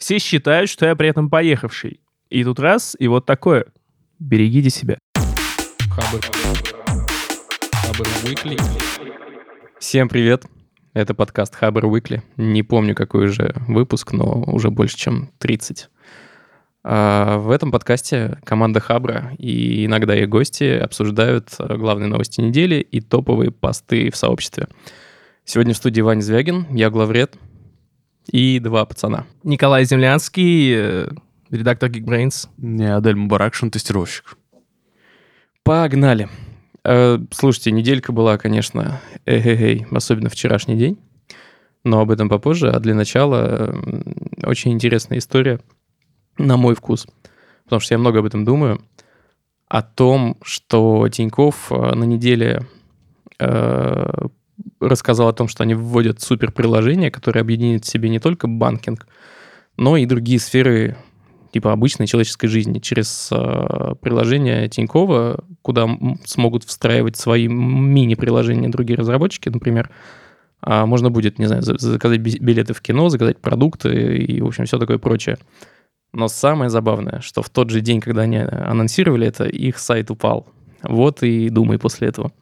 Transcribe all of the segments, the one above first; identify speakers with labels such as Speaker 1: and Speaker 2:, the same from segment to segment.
Speaker 1: Все считают, что я при этом поехавший. И тут раз, и вот такое. Берегите себя.
Speaker 2: Хабр. Хабр Weekly.
Speaker 3: Всем привет! Это подкаст Хабр Weekly. Не помню, какой уже выпуск, но уже больше, чем 30. А в этом подкасте команда Хабра и иногда их гости обсуждают главные новости недели и топовые посты в сообществе. Сегодня в студии Ваня Звягин, я главред и два пацана.
Speaker 1: Николай Землянский, э, редактор Geekbrains.
Speaker 4: Не, Адель Мубаракшин, тестировщик.
Speaker 3: Погнали. Э, Слушайте, неделька была, конечно, эй особенно вчерашний день, но об этом попозже. А для начала м, очень интересная история, на мой вкус, потому что я много об этом думаю, о том, что Тиньков э, на неделе э, рассказал о том, что они вводят суперприложение, которое объединит в себе не только банкинг, но и другие сферы типа обычной человеческой жизни через э, приложение Тинькова, куда смогут встраивать свои мини-приложения другие разработчики, например, а можно будет, не знаю, за- заказать би- билеты в кино, заказать продукты и, в общем, все такое прочее. Но самое забавное, что в тот же день, когда они анонсировали это, их сайт упал. Вот и думай после этого.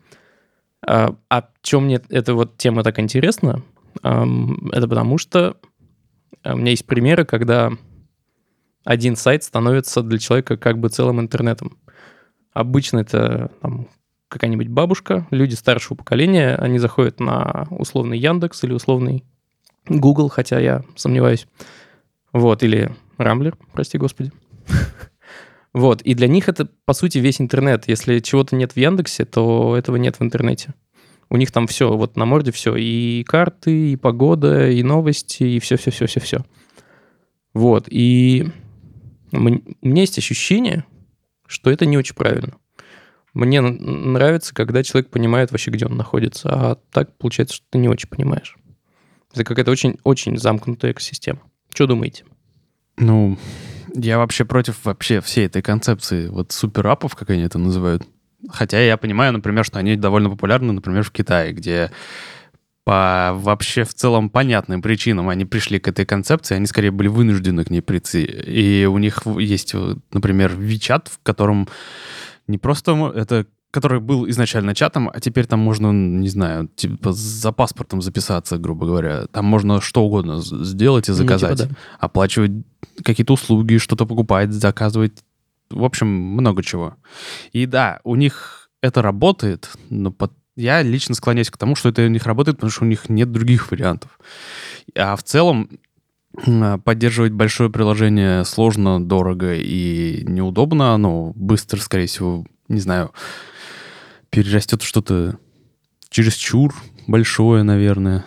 Speaker 3: А, а чем мне эта вот тема так интересна? Это потому что а, у меня есть примеры, когда один сайт становится для человека как бы целым интернетом. Обычно это там, какая-нибудь бабушка, люди старшего поколения, они заходят на условный Яндекс или условный Google, хотя я сомневаюсь. Вот, или Рамблер, прости господи. Вот, и для них это, по сути, весь интернет. Если чего-то нет в Яндексе, то этого нет в интернете. У них там все, вот на морде все. И карты, и погода, и новости, и все-все-все-все-все. Вот, и у меня есть ощущение, что это не очень правильно. Мне нравится, когда человек понимает вообще, где он находится, а так получается, что ты не очень понимаешь. Это какая-то очень-очень замкнутая экосистема. Что думаете?
Speaker 4: Ну, я вообще против вообще всей этой концепции вот суперапов, как они это называют. Хотя я понимаю, например, что они довольно популярны, например, в Китае, где по вообще в целом понятным причинам они пришли к этой концепции, они скорее были вынуждены к ней прийти. И у них есть, например, WeChat, в котором не просто это который был изначально чатом, а теперь там можно, не знаю, типа за паспортом записаться, грубо говоря. Там можно что угодно сделать и
Speaker 3: Ну, типа
Speaker 4: заказать.
Speaker 3: да.
Speaker 4: Оплачивать какие-то услуги, что-то покупать, заказывать. В общем, много чего. И да, у них это работает, но под- я лично склоняюсь к тому, что это у них работает, потому что у них нет других вариантов. А в целом м, поддерживать большое приложение сложно, дорого и неудобно. Оно быстро, скорее всего, не знаю, перерастет что-то чересчур большое, наверное.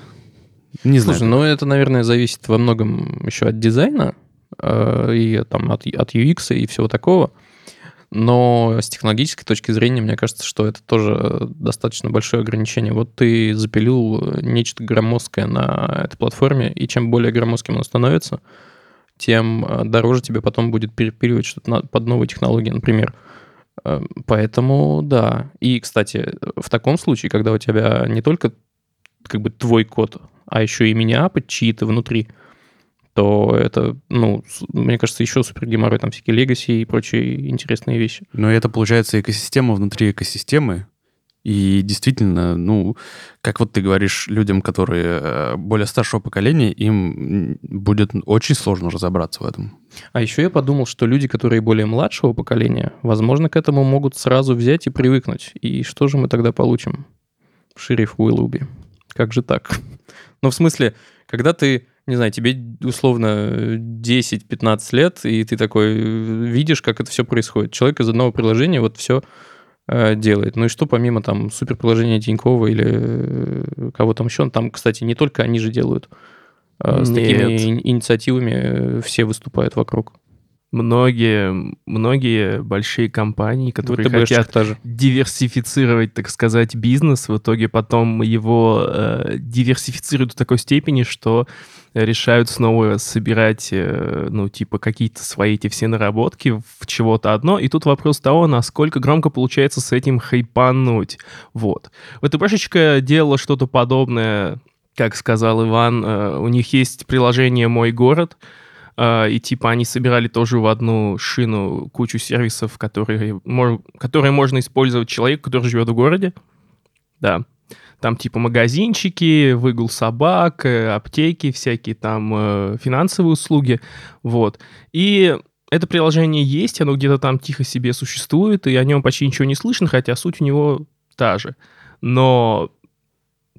Speaker 4: Не знаю.
Speaker 3: Слушай, ну это, наверное, зависит во многом еще от дизайна и там от, от UX и всего такого. Но с технологической точки зрения, мне кажется, что это тоже достаточно большое ограничение. Вот ты запилил нечто громоздкое на этой платформе, и чем более громоздким оно становится, тем э, дороже тебе потом будет перепиливать что-то под новые технологии, например. Э, Поэтому да. И, кстати, в таком случае, когда у тебя не только как бы твой код, а еще и мини-апы чьи-то внутри, то это, ну, мне кажется, еще супер геморрой, там всякие легаси и прочие интересные вещи.
Speaker 4: Но это получается экосистема внутри экосистемы. И действительно, ну, как вот ты говоришь, людям, которые э, более старшего поколения, им будет очень сложно разобраться в этом.
Speaker 3: А еще я подумал, что люди, которые более младшего поколения, возможно, к этому могут сразу взять и привыкнуть. И что же мы тогда получим? Шериф Уиллуби. Как же так? Ну, в смысле, когда ты, не знаю, тебе условно 10-15 лет, и ты такой э, видишь, как это все происходит. Человек из одного приложения вот все делает. Ну и что помимо там суперприложения Тинькова или э, кого там еще? Там, кстати, не только они же делают. Э, С такими
Speaker 1: Нет.
Speaker 3: ини- инициативами э, все выступают вокруг.
Speaker 1: Многие, многие большие компании, которые
Speaker 3: ВТБшечка
Speaker 1: хотят
Speaker 3: та же.
Speaker 1: диверсифицировать, так сказать, бизнес, в итоге потом его э, диверсифицируют до такой степени, что решают снова собирать, э, ну, типа, какие-то свои эти все наработки в чего-то одно. И тут вопрос того, насколько громко получается с этим хайпануть. Вот. ВТБшечка делала что-то подобное, как сказал Иван. э, у них есть приложение «Мой город», А, и типа они собирали тоже в одну шину кучу сервисов, которые, которые можно использовать человеку, который живет в городе. Да. Там типа магазинчики, выгул собак, э, аптеки, всякие там э, финансовые услуги. Вот. И это приложение есть, оно где-то там тихо себе существует, и о нем почти ничего не слышно, хотя суть у него та же. Но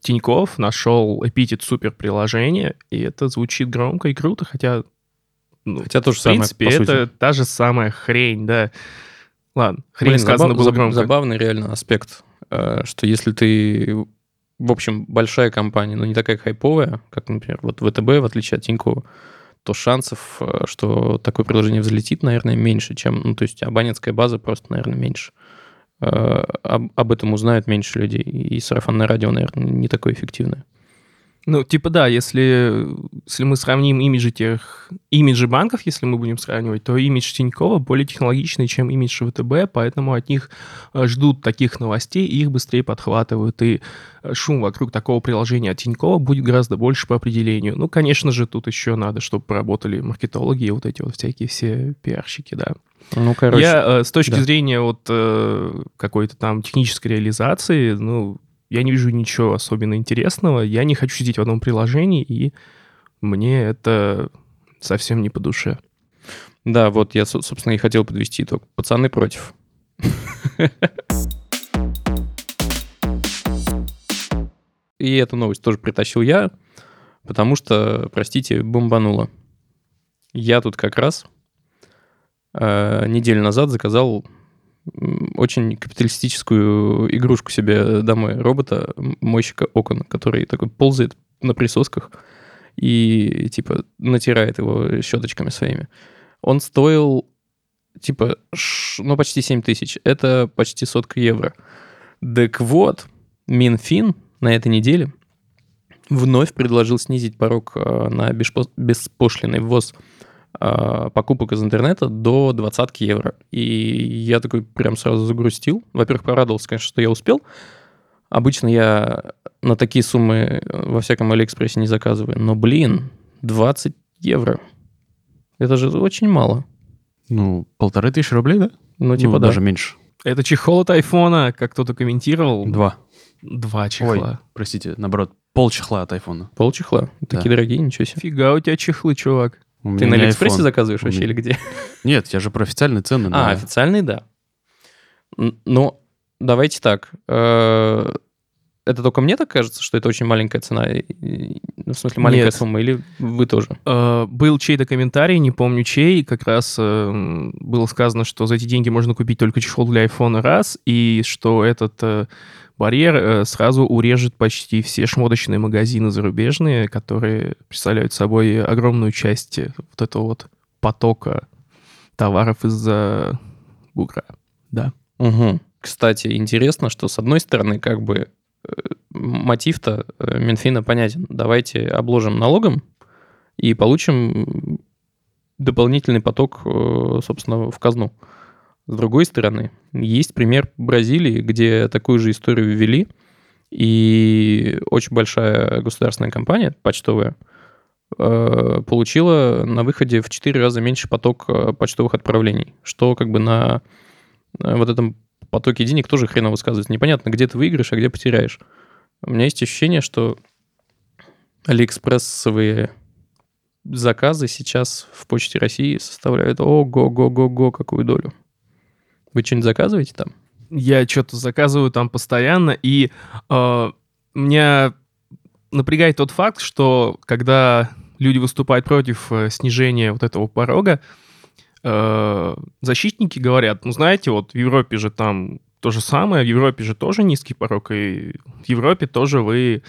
Speaker 1: Тиньков нашел эпитет супер приложение, и это звучит громко и круто, хотя, ну,
Speaker 3: Хотя то же
Speaker 1: в
Speaker 3: самое,
Speaker 1: принципе,
Speaker 3: по
Speaker 1: это
Speaker 3: сути.
Speaker 1: та же самая хрень, да. Ладно, хрень
Speaker 3: Блин,
Speaker 1: сказано
Speaker 3: забав-
Speaker 1: было громко.
Speaker 3: Забавный реально аспект, э, что если ты, в общем, большая компания, но не такая хайповая, как, например, вот ВТБ, в отличие от Тинькова, то шансов, э, что такое приложение взлетит, наверное, меньше, чем... Ну, то есть абонентская база просто, наверное, меньше. Э, Об, об этом узнают меньше людей. И сарафанное радио, наверное, не такое эффективное.
Speaker 1: Ну, типа да, если, если мы сравним имиджи тех, имиджи банков, если мы будем сравнивать, то имидж Тинькова более технологичный, чем имидж ВТБ, поэтому от них э, ждут таких новостей, и их быстрее подхватывают, и э, шум вокруг такого приложения от Тинькова будет гораздо больше по определению. Ну, конечно же, тут еще надо, чтобы поработали маркетологи и вот эти вот всякие все пиарщики, да.
Speaker 3: Ну, короче,
Speaker 1: Я э, с точки
Speaker 3: да.
Speaker 1: зрения вот э, какой-то там технической реализации, ну, я не вижу ничего особенно интересного. Я не хочу сидеть в одном приложении, и мне это совсем не по душе.
Speaker 3: да, вот я, со- собственно, и хотел подвести итог. Пацаны против. И эту новость тоже притащил я, потому что, простите, бомбануло. Я тут как раз э, неделю назад заказал очень капиталистическую игрушку себе домой. Робота, мойщика окон, который такой ползает на присосках и, типа, натирает его щеточками своими. Он стоил, типа, ш- ну, почти 7 тысяч. Это почти сотка евро. Так вот, Минфин на этой неделе вновь предложил снизить порог э, на беспо- беспошлиный ввоз покупок из интернета до 20 евро. И я такой прям сразу загрустил. Во-первых, порадовался, конечно, что я успел. Обычно я на такие суммы э, во всяком Алиэкспрессе не заказываю. Но, блин, 20 евро. Это же очень мало.
Speaker 4: Ну, полторы тысячи рублей, да?
Speaker 3: Ну, типа,
Speaker 4: ну,
Speaker 3: да.
Speaker 4: даже меньше.
Speaker 1: Это чехол от айфона, как кто-то комментировал.
Speaker 4: Два.
Speaker 1: Два
Speaker 4: Ой,
Speaker 1: чехла.
Speaker 4: простите, наоборот, пол чехла от айфона.
Speaker 3: Полчехла. Такие
Speaker 4: Да.
Speaker 3: дорогие, ничего себе.
Speaker 1: Фига у тебя чехлы, чувак.
Speaker 4: У
Speaker 3: Ты на Алиэкспрессе
Speaker 4: iPhone.
Speaker 3: заказываешь вообще
Speaker 4: меня-
Speaker 3: или где?
Speaker 4: Нет, я же про официальные цены.
Speaker 3: А, официальный, да. Н- Но давайте так. э, Это только мне так кажется, что это очень маленькая цена? ну, В смысле, маленькая
Speaker 1: Нет.
Speaker 3: сумма, или вы тоже?
Speaker 1: Э, был чей-то комментарий, не помню чей, как раз э, было сказано, что за эти деньги можно купить только чехол для айфона раз, и что этот барьер э, сразу урежет почти все шмоточные магазины зарубежные, которые представляют собой огромную часть э, вот этого вот потока товаров из-за бугра. Да.
Speaker 3: Мгм. Кстати, интересно, что с одной стороны, как бы э, мотив-то Минфина понятен. Давайте обложим налогом и получим дополнительный поток, собственно, в казну. С другой стороны, есть пример Бразилии, где такую же историю ввели, и очень большая государственная компания, почтовая, э, получила на выходе в 4 раза меньше поток э, почтовых отправлений, что как бы на э, вот этом потоке денег тоже хреново сказывается. Непонятно, где ты выиграешь, а где потеряешь. У меня есть ощущение, что алиэкспрессовые заказы сейчас в Почте России составляют ого-го-го-го какую долю. Вы что-нибудь заказываете там?
Speaker 1: Я что-то заказываю там постоянно, и э, меня напрягает тот факт, что когда люди выступают против э, снижения вот этого порога, э, защитники говорят, ну знаете, вот в Европе же там то же самое, в Европе же тоже низкий порог, и в Европе тоже вы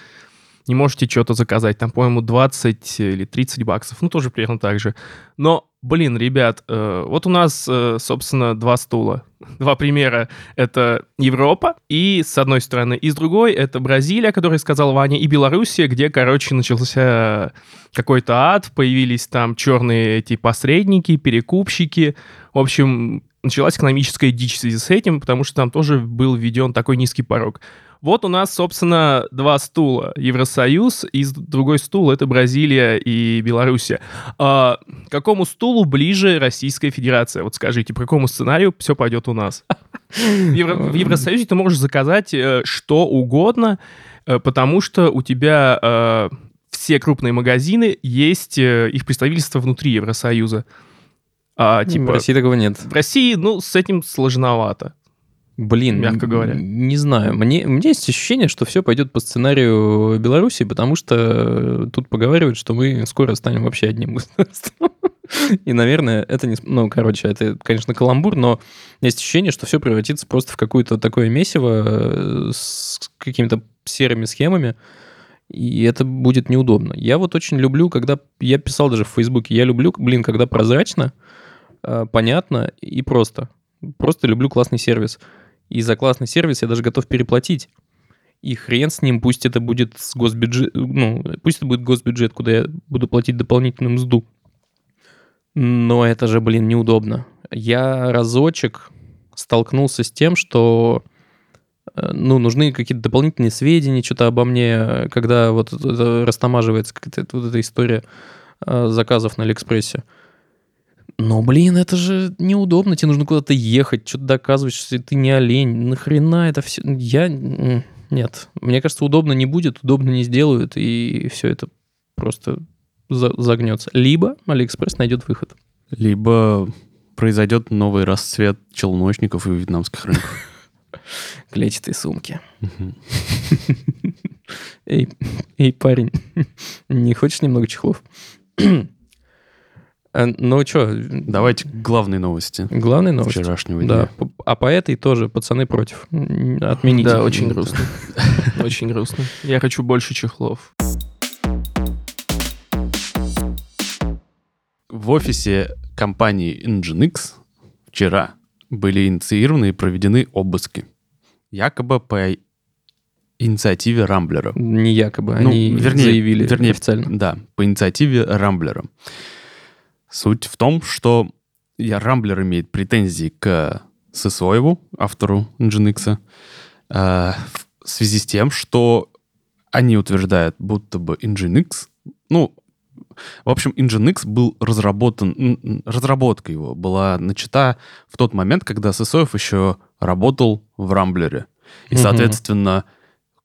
Speaker 1: не можете что-то заказать, там, по-моему, 20 или 30 баксов, ну тоже примерно так же. Но, блин, ребят, э, вот у нас, э, собственно, два стула, два примера. Это Европа, и с одной стороны, и с другой это Бразилия, который сказал Ваня, и Белоруссия, где, короче, начался какой-то ад, появились там черные эти посредники, перекупщики. В общем, началась экономическая дичь в связи с этим, потому что там тоже был введен такой низкий порог. Вот у нас, собственно, два стула. Евросоюз и другой стул — это Бразилия и Белоруссия. А, к какому стулу ближе Российская Федерация? Вот скажите, по какому сценарию все пойдет у нас? В, Евро- в Евросоюзе ты можешь заказать э, что угодно, э, потому что у тебя э, все крупные магазины есть, их представительство внутри Евросоюза. А,
Speaker 3: в
Speaker 1: типа,
Speaker 3: России такого нет.
Speaker 1: в России, ну, с этим сложновато.
Speaker 3: Блин,
Speaker 1: Мягко говоря.
Speaker 3: Не знаю. Мне, у меня есть ощущение, что все пойдет по сценарию Беларуси, потому что э, тут поговаривают, что мы скоро станем вообще одним государством. И, наверное, это не... Ну, короче, это, конечно, каламбур, но есть ощущение, что все превратится просто в какое-то такое месиво э, с какими-то серыми схемами, и это будет неудобно. Я вот очень люблю, когда... Я писал даже в Фейсбуке, я люблю, блин, когда прозрачно, э, понятно и просто. Просто люблю классный сервис. И за классный сервис я даже готов переплатить. И хрен с ним, пусть это будет с госбюджет, ну, пусть это будет госбюджет, куда я буду платить дополнительную мзду. Но это же, блин, неудобно. Я разочек столкнулся с тем, что э, ну, нужны какие-то дополнительные сведения, что-то обо мне, когда вот это растамаживается какая-то вот эта история э, заказов на Алиэкспрессе. Но, блин, это же неудобно. Тебе нужно куда-то ехать, что-то доказывать, что ты не олень. Нахрена это все? Я... Нет. Мне кажется, удобно не будет, удобно не сделают, и все это просто за- загнется. Либо Алиэкспресс найдет выход.
Speaker 4: Либо произойдет новый расцвет челночников и вьетнамских рынков.
Speaker 3: Клетчатые сумки. Эй, парень, не хочешь немного чехлов? Э, Ну что,
Speaker 4: Давайте к главной новости
Speaker 3: главная новость.
Speaker 4: вчерашнего
Speaker 3: Да,
Speaker 4: дня.
Speaker 3: п- а по этой тоже пацаны против. Отмените.
Speaker 1: Да, очень грустно. Очень грустно. Я хочу больше чехлов.
Speaker 4: В офисе компании Nginx вчера были инициированы и проведены обыски. Якобы по инициативе Рамблера.
Speaker 3: Не якобы,
Speaker 4: Ну,
Speaker 3: они
Speaker 4: вернее-
Speaker 3: заявили
Speaker 4: вернее,
Speaker 3: официально.
Speaker 4: Да, по инициативе Рамблера. Суть в том, что я, Рамблер имеет претензии к Сысоеву, автору Nginx, э, в связи с тем, что они утверждают, будто бы Nginx, ну, в общем, Nginx был разработан, разработка его была начата в тот момент, когда Сысоев еще работал в Рамблере. И, соответственно,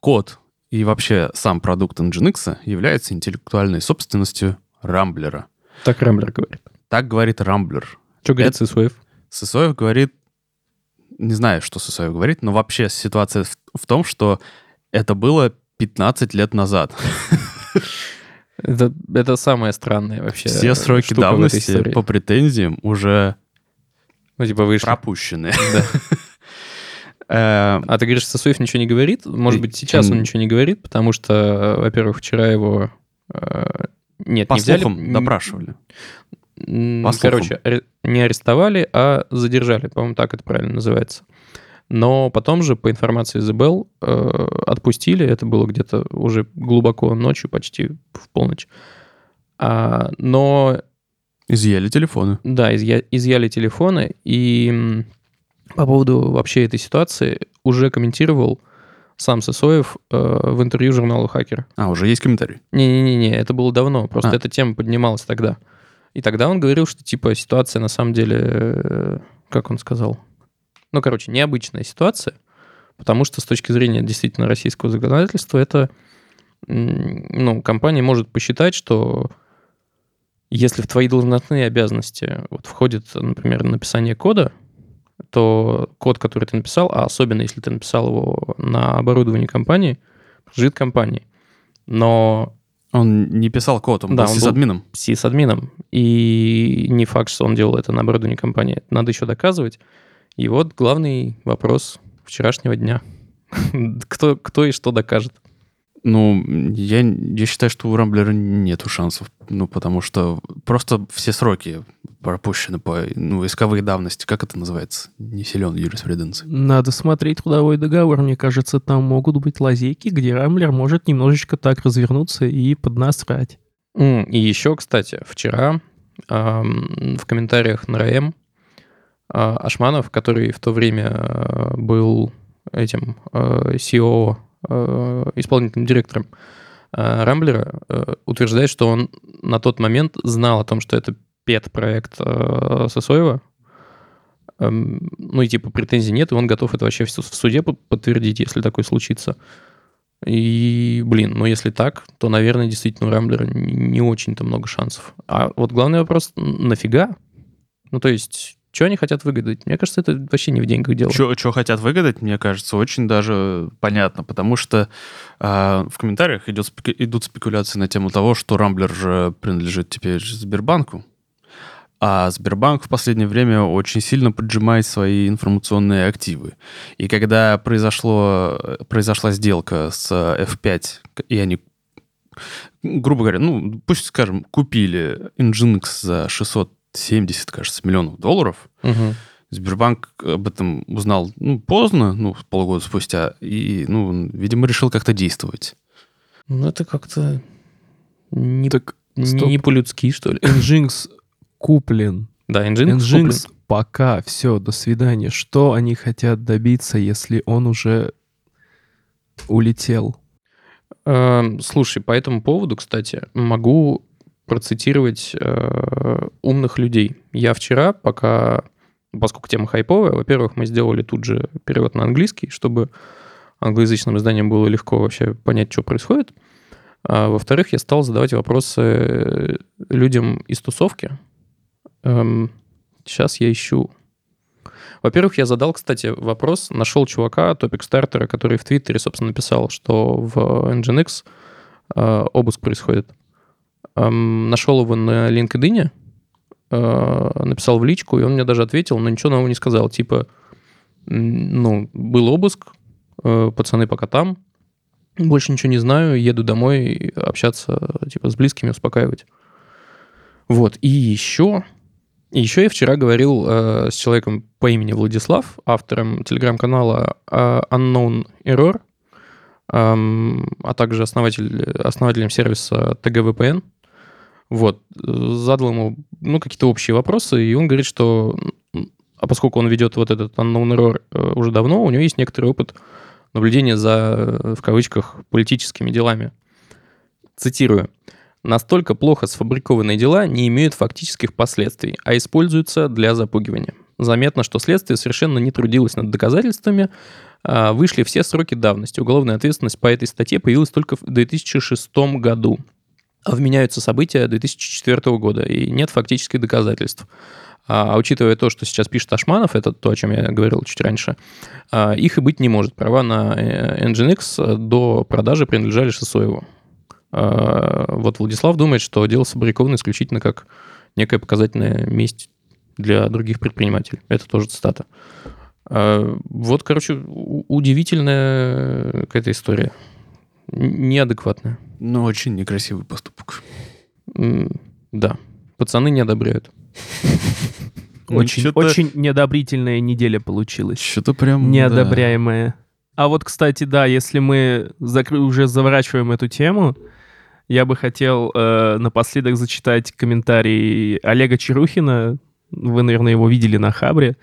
Speaker 4: код и вообще сам продукт Nginx является интеллектуальной собственностью Рамблера.
Speaker 3: Так Рамблер говорит.
Speaker 4: Так говорит Рамблер.
Speaker 3: Что говорит
Speaker 4: Это-
Speaker 3: Сысоев?
Speaker 4: Сысоев говорит, не знаю, что Сысоев говорит, но вообще ситуация в, в том, что это было 15 лет назад.
Speaker 3: Это, это самое странное вообще.
Speaker 4: Все сроки давности по претензиям уже
Speaker 3: Ну, типа вышли.
Speaker 4: пропущены.
Speaker 3: Да.
Speaker 4: Э,
Speaker 3: А ты говоришь, Сысоев ничего не говорит? Может быть, сейчас он ничего не говорит, потому что, э, во-первых, вчера его... Нет,
Speaker 4: По
Speaker 3: не взяли.
Speaker 4: слухам допрашивали. по.
Speaker 3: Короче, не арестовали, а задержали. По-моему, так это правильно называется. Но потом же, по информации ЗБЛ, э, отпустили. Это было где-то уже глубоко ночью, почти в полночь. А, но
Speaker 4: Изъяли телефоны.
Speaker 3: да, изъя- изъяли телефоны, и по поводу вообще этой ситуации уже комментировал сам Сысоев э, в интервью журналу «Хакер».
Speaker 4: А, уже есть комментарий.
Speaker 3: Не-не-не, это было давно, просто
Speaker 4: А.
Speaker 3: эта тема поднималась тогда. И тогда он говорил, что типа ситуация на самом деле, э, как он сказал, ну, короче, необычная ситуация, потому что с точки зрения действительно российского законодательства это, ну, компания может посчитать, что если в твои должностные обязанности вот входит, например, написание кода, то код, который ты написал, а особенно если ты написал его на оборудовании компании, принадлежит компании. Но
Speaker 4: Он не писал код, он
Speaker 3: Да,
Speaker 4: был
Speaker 3: он был-
Speaker 4: сисадмином.
Speaker 3: сисадмином. И не факт, что он делал это на оборудовании компании. Это надо еще доказывать. И вот главный вопрос вчерашнего дня. Кто, кто и что докажет?
Speaker 4: Ну, я, я считаю, что у Рамблера нету шансов. Ну, потому что просто все сроки пропущены по ну, исковые давности. Как это называется? Не силен юриспруденции.
Speaker 1: Надо смотреть трудовой договор. Мне кажется, там могут быть лазейки, где Рамблер может немножечко так развернуться и поднасрать.
Speaker 3: М, И еще, кстати, вчера ам, в комментариях на РАМ а, Ашманов, который в то время а, был этим а, CEO э, исполнительным директором э, Рамблера, э, утверждает, что он на тот момент знал о том, что это пет-проект э, Сосоева, Эм, ну и типа претензий нет, и он готов это вообще в су- в суде по- подтвердить, если такое случится. И, блин, ну если так, то, наверное, действительно у Рамблера не очень-то много шансов. А вот главный вопрос, нафига? Ну то есть, что они хотят выгадать? Мне кажется, это вообще не в деньгах дело.
Speaker 4: Что хотят выгадать, мне кажется, очень даже понятно, потому что а, в комментариях идет, идут спекуляции на тему того, что Рамблер же принадлежит теперь Сбербанку, а Сбербанк в последнее время очень сильно поджимает свои информационные активы. И когда произошло, произошла сделка с F5, и они, грубо говоря, ну, пусть скажем, купили Nginx за 670, кажется, миллионов долларов,
Speaker 3: Мгм.
Speaker 4: Сбербанк об этом узнал ну, поздно, ну, полгода спустя, и, ну, видимо, решил как-то действовать.
Speaker 3: Ну это как-то не,
Speaker 1: Так, стоп.
Speaker 3: не по-людски, что ли.
Speaker 1: Nginx куплен.
Speaker 3: Да, Nginx,
Speaker 1: Nginx пока, все, до свидания. Что они хотят добиться, если он уже улетел?
Speaker 3: Эм, Слушай, по этому поводу, кстати, могу процитировать э, умных людей. Я вчера, пока, поскольку тема хайповая, во-первых, мы сделали тут же перевод на английский, чтобы англоязычным изданиям было легко вообще понять, что происходит. А, во-вторых, я стал задавать вопросы людям из тусовки. Эм, сейчас я ищу. Во-первых, я задал, кстати, вопрос, нашел чувака, топик-стартера, который в Твиттере, собственно, написал, что в Nginx э, обыск происходит. Нашел его на LinkedIn, э, написал в личку, и он мне даже ответил, но ничего нового не сказал. Типа, ну, был обыск, э, пацаны пока там, больше ничего не знаю, еду домой общаться, типа, с близкими, успокаивать. Вот, и еще... Еще я вчера говорил э, с человеком по имени Владислав, автором телеграм-канала э, Unknown Error, эм, а также основатель, основателем сервиса TGVPN. Вот, э, задал ему ну, какие-то общие вопросы, и он говорит, что, а поскольку он ведет вот этот Unknown Error э, уже давно, у него есть некоторый опыт наблюдения за, э, в кавычках, политическими делами. Цитирую. Настолько плохо сфабрикованные дела не имеют фактических последствий, а используются для запугивания. Заметно, что следствие совершенно не трудилось над доказательствами, а, вышли все сроки давности. Уголовная ответственность по этой статье появилась только в 2006 году. А вменяются события 2004 года, и нет фактических доказательств. А учитывая то, что сейчас пишет Ашманов, это то, о чем я говорил чуть раньше, а, их и быть не может. Права на э, Nginx до продажи принадлежали Шисоеву. А, Вот Владислав думает, что дело сфабриковано исключительно как некая показательная месть для других предпринимателей. Это тоже цитата. А, Вот, короче, удивительная какая-то история. Неадекватная.
Speaker 4: Ну, очень некрасивый поступок.
Speaker 3: Да. Пацаны не одобряют.
Speaker 1: Очень,
Speaker 4: Чё-то-
Speaker 1: очень неодобрительная неделя получилась.
Speaker 4: Что-то прям...
Speaker 1: Неодобряемая. А вот, кстати, да, если мы закры- уже заворачиваем эту тему, я бы хотел э, напоследок зачитать комментарий Олега Чарухина. Вы, наверное, его видели на Хабре.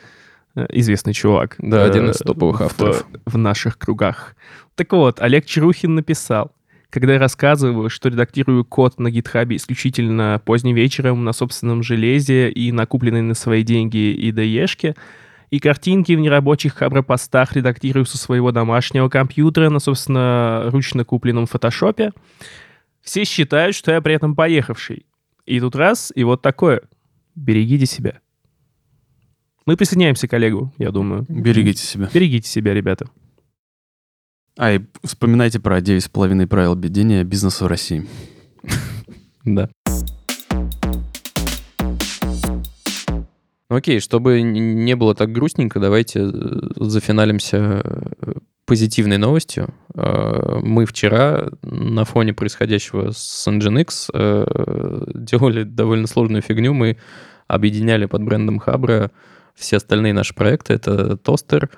Speaker 1: Э, Известный чувак.
Speaker 3: Да,
Speaker 1: э,
Speaker 3: один из топовых
Speaker 1: в-
Speaker 3: авторов.
Speaker 1: В наших кругах. Так вот, Олег Чарухин написал. Когда я рассказываю, что редактирую код на гитхабе исключительно поздним вечером на собственном железе и на купленной на свои деньги IDE-шке, и картинки в нерабочих хабропостах редактирую со своего домашнего компьютера на, собственно, ручно купленном фотошопе, все считают, что я при этом поехавший. И тут раз, и вот такое. Берегите себя. Мы присоединяемся к Олегу, я думаю.
Speaker 4: Берегите себя.
Speaker 1: Берегите себя, ребята.
Speaker 4: А, и вспоминайте про 9,5 правил ведения бизнеса в России.
Speaker 3: Да. Ну, Окей, чтобы не было так грустненько, давайте э, зафиналимся э, позитивной новостью. Э, Мы вчера на фоне происходящего с Nginx делали довольно сложную фигню. Мы объединяли под брендом Хабра все остальные наши проекты. Это Тостер,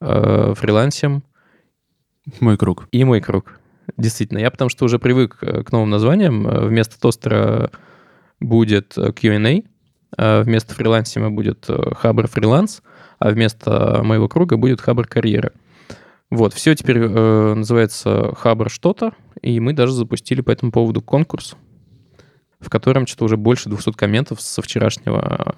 Speaker 3: э, Фрилансим,
Speaker 4: Мой круг.
Speaker 3: и мой круг. Действительно, я потому что уже привык э, к новым названиям. Э, Вместо тостера будет э, Q&A, а вместо фрилансима будет Хабр фриланс, а вместо моего круга будет Хабр карьера. Вот, все теперь э, называется Хабр что-то, и мы даже запустили по этому поводу конкурс, в котором что-то уже больше 200 комментов со вчерашнего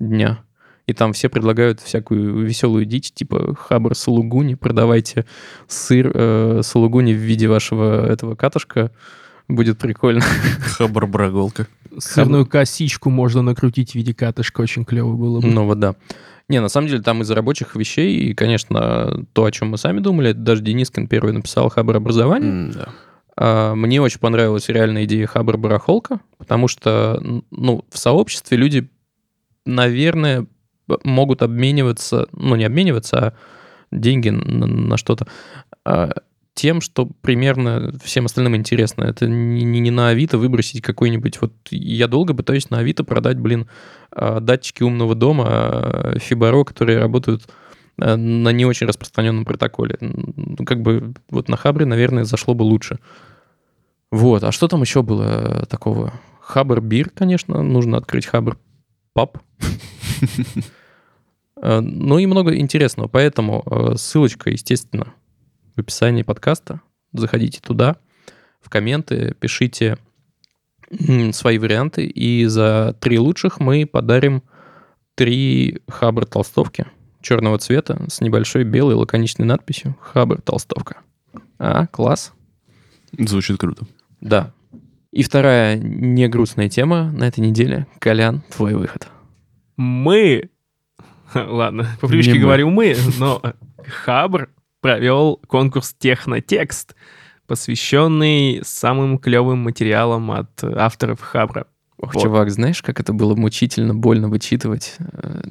Speaker 3: дня. И там все предлагают всякую веселую дичь, типа Хабр Сулугуни, продавайте сыр э, Сулугуни в виде вашего этого катушка, будет прикольно.
Speaker 4: Хабар-браголка.
Speaker 1: Сырную косичку можно накрутить в виде катышка, очень клево было бы.
Speaker 3: Ну вот да. Не, на самом деле там из рабочих вещей, и, конечно, то, о чем мы сами думали, это даже Денискин первый написал Хабр образование.
Speaker 4: М, Да.
Speaker 3: А, Мне очень понравилась реальная идея Хабр барахолка, потому что, ну, в сообществе люди, наверное, могут обмениваться, ну, не обмениваться, а деньги на, на что-то, а, тем, что примерно всем остальным интересно. Это не, не- на Авито выбросить какой-нибудь... Вот я долго пытаюсь на Авито продать, блин, а, датчики умного дома а, Фибаро, которые работают на не очень распространенном протоколе. Ну, Как бы вот на Хабре, наверное, зашло бы лучше. Вот, а что там еще было такого? Хабр бир, конечно, нужно открыть Хабр паб. Э, Ну и много интересного, поэтому э, ссылочка, естественно, в описании подкаста. Заходите туда, в комменты, пишите свои варианты, и за три лучших мы подарим три Хабр толстовки черного цвета с небольшой белой лаконичной надписью Хабр толстовка. А, класс.
Speaker 4: Звучит круто.
Speaker 3: Да. И вторая не грустная тема на этой неделе. Колян, твой выход.
Speaker 1: Мы, ладно, по привычке
Speaker 4: Не мы.
Speaker 1: говорю мы, но Хабр провел конкурс Технотекст, посвященный самым клевым материалам от авторов Хабра.
Speaker 3: Ох,
Speaker 1: Вот.
Speaker 3: чувак, знаешь, как это было мучительно, больно вычитывать? Э,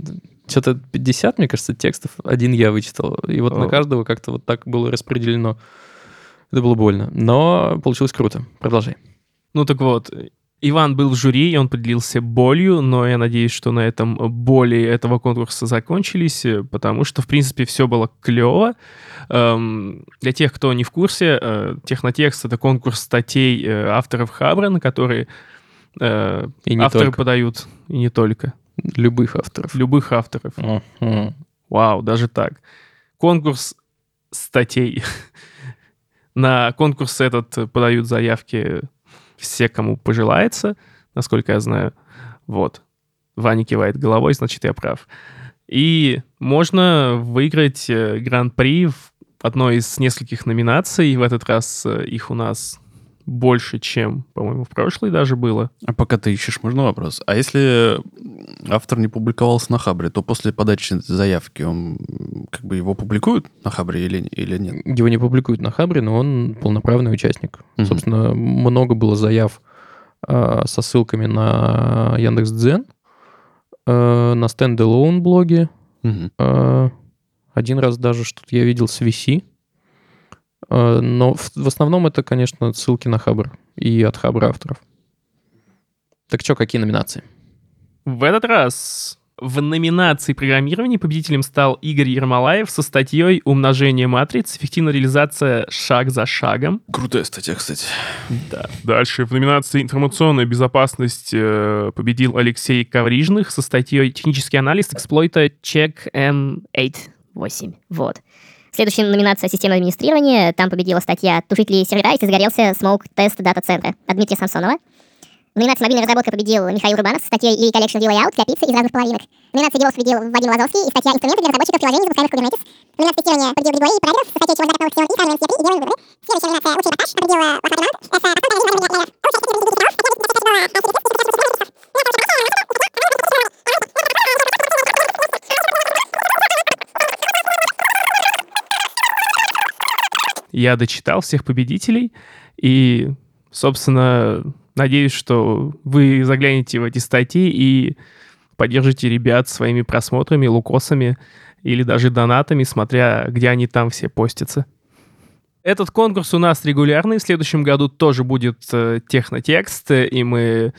Speaker 3: Что-то 50, мне кажется, текстов. Один я вычитал. И вот на
Speaker 1: О.
Speaker 3: каждого как-то вот так было распределено. Это было больно. Но получилось круто. Продолжай.
Speaker 1: Ну так вот, Иван был в жюри, и он поделился болью, но я надеюсь, что на этом боли этого конкурса закончились, э, потому что, в принципе, все было клево. Эм, для тех, кто не в курсе, э, Технотекст — это конкурс статей э, авторов Хабра, на которые э,
Speaker 3: И
Speaker 1: авторы
Speaker 3: только.
Speaker 1: подают, и не только,
Speaker 3: Любых авторов.
Speaker 1: любых авторов.
Speaker 3: Мгм.
Speaker 1: Вау, даже так. Конкурс статей. На конкурс этот подают заявки все, кому пожелается, насколько я знаю. Вот. Ваня кивает головой, значит, я прав. И можно выиграть э, гран-при в одной из нескольких номинаций. В этот раз э, их у нас больше, чем, по-моему, в прошлый даже было.
Speaker 4: А пока ты ищешь, можно вопрос? А если автор не публиковался на Хабре, то после подачи заявки он как бы его публикуют на Хабре или, или нет?
Speaker 3: Его не публикуют на Хабре, но он полноправный участник.
Speaker 4: Мгм.
Speaker 3: Собственно, много было заяв а, со ссылками на Яндекс.Дзен, а, на стендалone блоге,
Speaker 4: Мгм.
Speaker 3: А, Один раз даже что-то я видел с VC. А, Но в, в основном это, конечно, ссылки на Хабр и от Хабра авторов. Так что, какие номинации?
Speaker 1: В этот раз в номинации программирования победителем стал Игорь Ермолаев со статьей «Умножение матриц. Эффективная реализация шаг за шагом».
Speaker 4: Крутая статья, кстати.
Speaker 1: Да. Дальше в номинации «Информационная безопасность» э, победил Алексей Коврижных со статьей «Технический анализ эксплойта
Speaker 5: Check M8. 8. Вот. Следующая номинация «Системное администрирование». Там победила статья «Тушить ли сервера, если загорелся смоук тест дата-центра» от Дмитрия Самсонова. В номинации «Мобильная разработка» победил Михаил Рубанов со статьей «E-Collection View Layout для пиццы из разных половинок». В номинации «DevOps» победил Вадим Лазовский и статья «Инструменты для разработчиков приложений, запускаемых в Kubernetes». В номинации «Тестирование» победил Григорий Параграф со статьей «Чего ждать от новых технологий, сравниваем с и делаем выборы». Следующая номинация «Лучший монтаж» победила Лохматый Иван. Это подход для режима
Speaker 1: Я дочитал всех победителей и, собственно, надеюсь, что вы заглянете в эти статьи и поддержите ребят своими просмотрами, лукосами или даже донатами, смотря где они там все постятся. Этот конкурс у нас регулярный. В следующем году тоже будет э, технотекст, э, и мы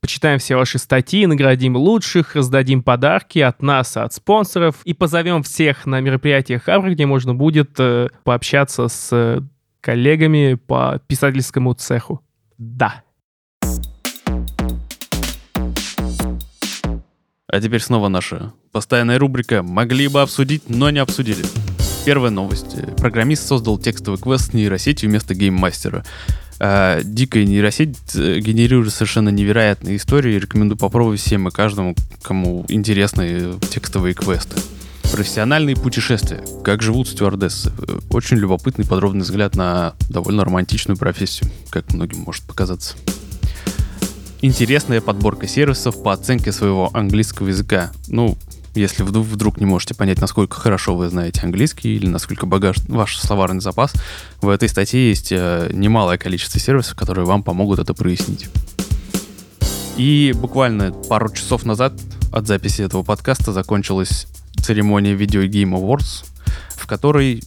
Speaker 1: почитаем все ваши статьи, наградим лучших, раздадим подарки от нас, от спонсоров и позовем всех на мероприятие Хабра, где можно будет э, пообщаться с э, коллегами по писательскому цеху. Да.
Speaker 4: А теперь снова наша постоянная рубрика «Могли бы обсудить, но не обсудили». Первая новость. Программист создал текстовый квест с нейросетью вместо гейммастера. Э, дикая нейросеть э, генерирует совершенно невероятные истории. Рекомендую попробовать всем и каждому, кому интересны текстовые квесты. Профессиональные путешествия. Как живут стюардессы. Очень любопытный подробный взгляд на довольно романтичную профессию, как многим может показаться. Интересная подборка сервисов по оценке своего английского языка. Ну, если вдруг, не можете понять, насколько хорошо вы знаете английский или насколько богат ваш словарный запас, в этой статье есть э, немалое количество сервисов, которые вам помогут это прояснить. И буквально пару часов назад от записи этого подкаста закончилась церемония Video Game Awards, в которой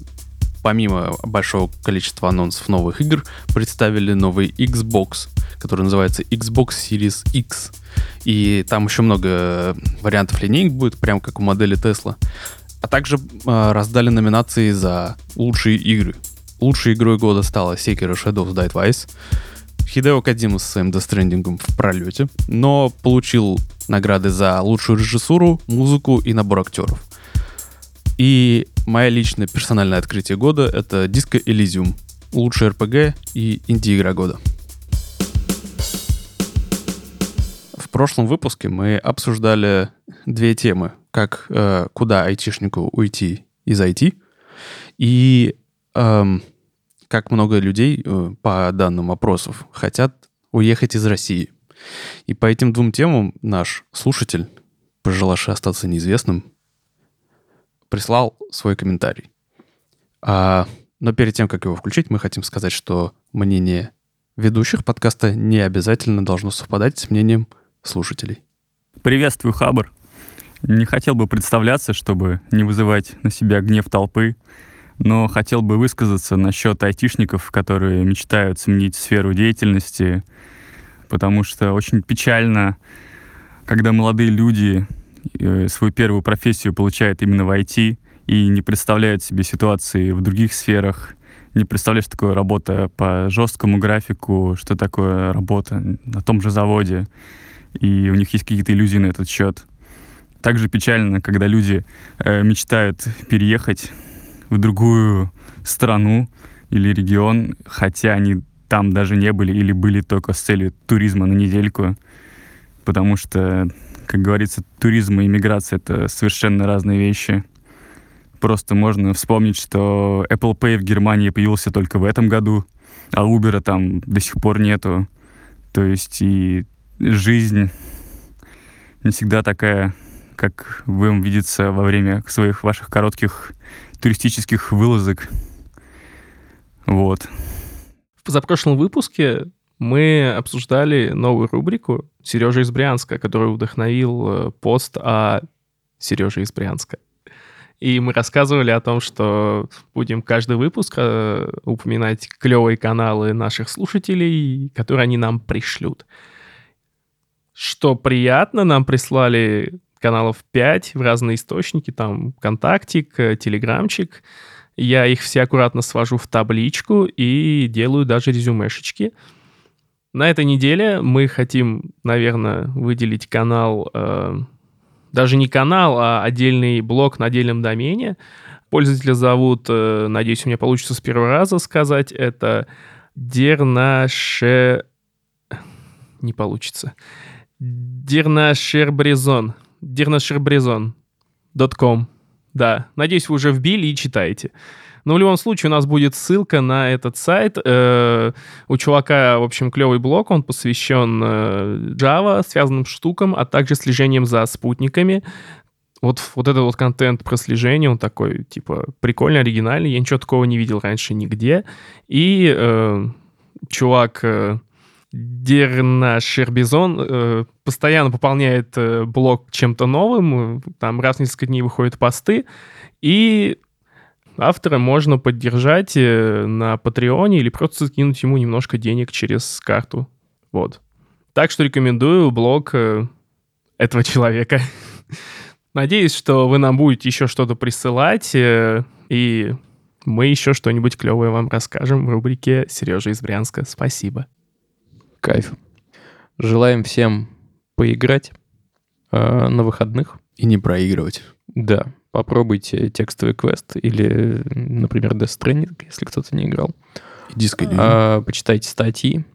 Speaker 4: помимо большого количества анонсов новых игр, представили новый Xbox, который называется Xbox Series X. И там еще много вариантов линейок будет, прям как у модели Tesla. А также э, раздали номинации за лучшие игры. Лучшей игрой года стала Sekiro Shadows Die Twice. Хидео Кадзима с своим Death в пролете, но получил награды за лучшую режиссуру, музыку и набор актеров. И мое личное персональное открытие года — это Disco Elysium, лучший RPG и инди-игра года. В прошлом выпуске мы обсуждали две темы. Как, э, куда айтишнику уйти из IT и эм, как много людей, э, по данным опросов, хотят уехать из России. И по этим двум темам наш слушатель, пожелавший остаться неизвестным, прислал свой комментарий. А, но перед тем, как его включить, мы хотим сказать, что мнение ведущих подкаста не обязательно должно совпадать с мнением слушателей.
Speaker 6: Приветствую, Хабр. Не хотел бы представляться, чтобы не вызывать на себя гнев толпы, но хотел бы высказаться насчет айтишников, которые мечтают сменить сферу деятельности, потому что очень печально, когда молодые люди свою первую профессию получают именно в IT и не представляют себе ситуации в других сферах, не представляют, что такое работа по жесткому графику, что такое работа на том же заводе, и у них есть какие-то иллюзии на этот счет. Также печально, когда люди э, мечтают переехать в другую страну или регион, хотя они там даже не были или были только с целью туризма на недельку, потому что, как говорится, туризм и иммиграция — это совершенно разные вещи. Просто можно вспомнить, что Apple Pay в Германии появился только в этом году, а Uber там до сих пор нету. То есть и жизнь не всегда такая, как вам видится во время своих ваших коротких туристических вылазок. Вот.
Speaker 1: В позапрошлом выпуске мы обсуждали новую рубрику Сережа из Брянска, который вдохновил э, пост о Сереже из Брянска. И мы рассказывали о том, что будем каждый выпуск э, упоминать клевые каналы наших слушателей, которые они нам пришлют. Что приятно, нам прислали каналов 5 в разные источники, там ВКонтактик, э, Телеграмчик. Я их все аккуратно свожу в табличку и делаю даже резюмешечки. На этой неделе мы хотим, наверное, выделить канал, э, даже не канал, а отдельный блок на отдельном домене. Пользователя зовут, э, надеюсь, у меня получится с первого раза сказать, это Дернаше... Не получится. Дернашербрезон. Дернашербрезон.com. Да, надеюсь, вы уже вбили и читаете. Но в любом случае у нас будет ссылка на этот сайт. Э, у чувака, в общем, клевый блог, он посвящен э, Java, связанным штукам, а также слежением за спутниками. Вот, вот этот вот контент про слежение, он такой, типа, прикольный, оригинальный. Я ничего такого не видел раньше нигде. И э, чувак... Э, Дерна Шербизон э, постоянно пополняет э, блог чем-то новым, там раз в несколько дней выходят посты, и автора можно поддержать э, на Патреоне или просто скинуть ему немножко денег через карту. Вот. Так что рекомендую блог э, этого человека. Надеюсь, что вы нам будете еще что-то присылать, э, и мы еще что-нибудь клевое вам расскажем в рубрике «Сережа из Брянска». Спасибо.
Speaker 3: Кайф. Желаем всем поиграть э, на выходных.
Speaker 4: И не проигрывать.
Speaker 3: Да, попробуйте текстовый квест или, например, Death Stranding, если кто-то не играл.
Speaker 4: Диско
Speaker 3: А, почитайте статьи.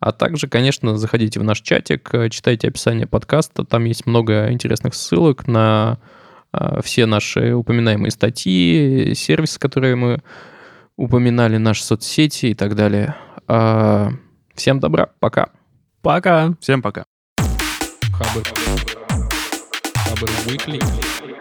Speaker 3: А также, конечно, заходите в наш чатик, э, читайте описание подкаста. Там есть много интересных ссылок на а, все наши упоминаемые статьи, сервисы, которые мы упоминали, наши соцсети и так далее. А, Всем добра, пока.
Speaker 1: Пока!
Speaker 4: Всем пока.
Speaker 2: Хабр. Хабр Weekly.